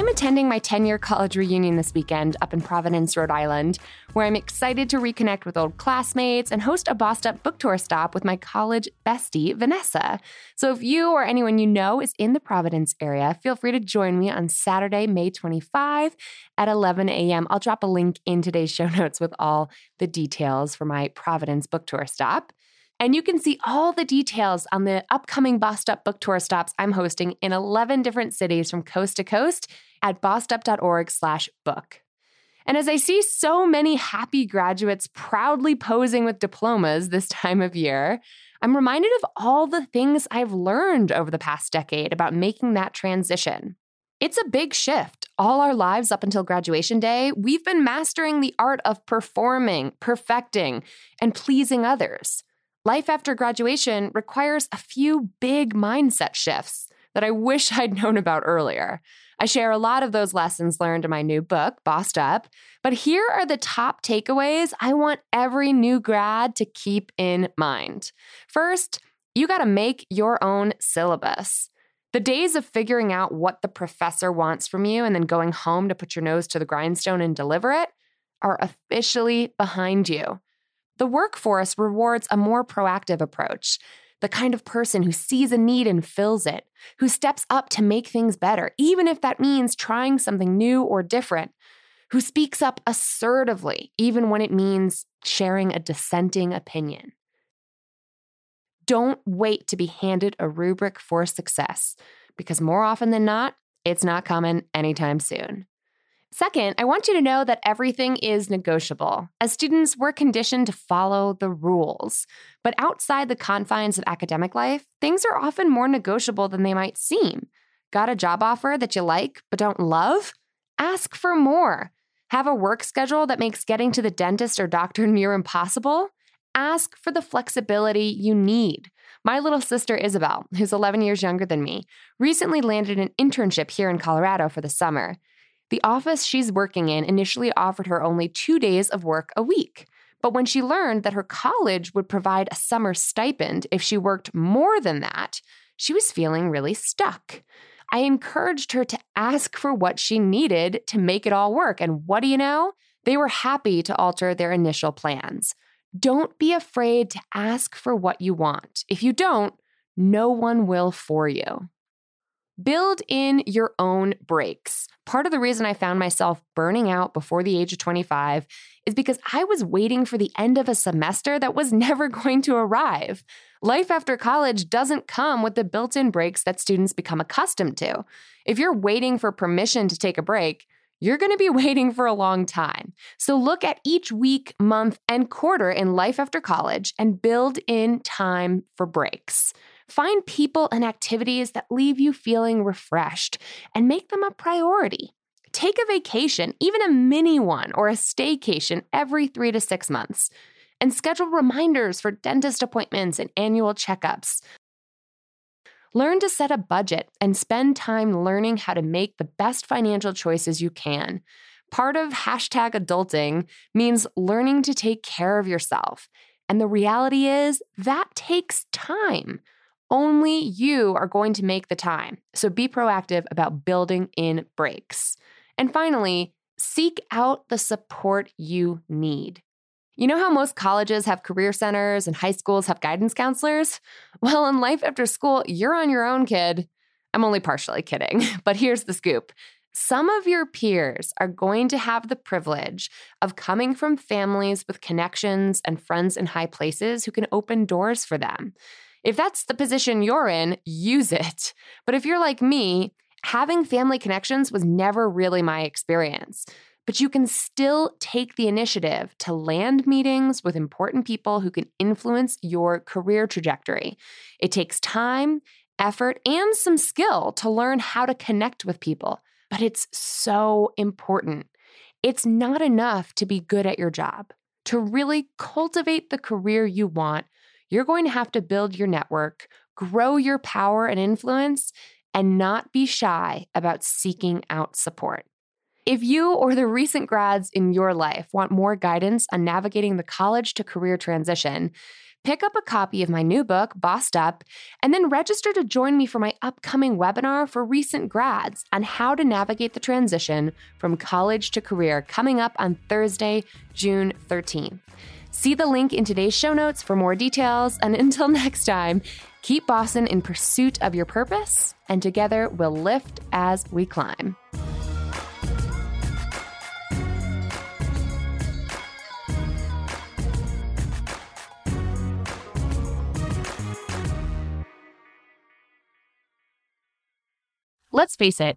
I'm attending my 10 year college reunion this weekend up in Providence, Rhode Island, where I'm excited to reconnect with old classmates and host a Bossed Up book tour stop with my college bestie, Vanessa. So if you or anyone you know is in the Providence area, feel free to join me on Saturday, May 25 at 11 a.m. I'll drop a link in today's show notes with all the details for my Providence book tour stop. And you can see all the details on the upcoming Bossed Up book tour stops I'm hosting in 11 different cities from coast to coast at bossedup.org slash book. And as I see so many happy graduates proudly posing with diplomas this time of year, I'm reminded of all the things I've learned over the past decade about making that transition. It's a big shift. All our lives up until graduation day, we've been mastering the art of performing, perfecting, and pleasing others. Life after graduation requires a few big mindset shifts that I wish I'd known about earlier. I share a lot of those lessons learned in my new book, Bossed Up, but here are the top takeaways I want every new grad to keep in mind. First, you got to make your own syllabus. The days of figuring out what the professor wants from you and then going home to put your nose to the grindstone and deliver it are officially behind you. The workforce rewards a more proactive approach the kind of person who sees a need and fills it, who steps up to make things better, even if that means trying something new or different, who speaks up assertively, even when it means sharing a dissenting opinion. Don't wait to be handed a rubric for success, because more often than not, it's not coming anytime soon. Second, I want you to know that everything is negotiable. As students, we're conditioned to follow the rules. But outside the confines of academic life, things are often more negotiable than they might seem. Got a job offer that you like but don't love? Ask for more. Have a work schedule that makes getting to the dentist or doctor near impossible? Ask for the flexibility you need. My little sister Isabel, who's 11 years younger than me, recently landed an internship here in Colorado for the summer. The office she's working in initially offered her only two days of work a week. But when she learned that her college would provide a summer stipend if she worked more than that, she was feeling really stuck. I encouraged her to ask for what she needed to make it all work. And what do you know? They were happy to alter their initial plans. Don't be afraid to ask for what you want. If you don't, no one will for you. Build in your own breaks. Part of the reason I found myself burning out before the age of 25 is because I was waiting for the end of a semester that was never going to arrive. Life after college doesn't come with the built in breaks that students become accustomed to. If you're waiting for permission to take a break, you're going to be waiting for a long time. So look at each week, month, and quarter in life after college and build in time for breaks. Find people and activities that leave you feeling refreshed and make them a priority. Take a vacation, even a mini one or a staycation every three to six months, and schedule reminders for dentist appointments and annual checkups. Learn to set a budget and spend time learning how to make the best financial choices you can. Part of hashtag adulting means learning to take care of yourself. And the reality is that takes time. Only you are going to make the time. So be proactive about building in breaks. And finally, seek out the support you need. You know how most colleges have career centers and high schools have guidance counselors? Well, in life after school, you're on your own, kid. I'm only partially kidding, but here's the scoop. Some of your peers are going to have the privilege of coming from families with connections and friends in high places who can open doors for them. If that's the position you're in, use it. But if you're like me, having family connections was never really my experience. but you can still take the initiative to land meetings with important people who can influence your career trajectory. It takes time, effort, and some skill to learn how to connect with people, but it's so important. It's not enough to be good at your job. To really cultivate the career you want, you're going to have to build your network, grow your power and influence, and not be shy about seeking out support. If you or the recent grads in your life want more guidance on navigating the college to career transition, pick up a copy of my new book, Bossed Up, and then register to join me for my upcoming webinar for recent grads on how to navigate the transition from college to career coming up on Thursday, June 13th. See the link in today's show notes for more details. And until next time, keep bossing in pursuit of your purpose, and together we'll lift as we climb. Let's face it,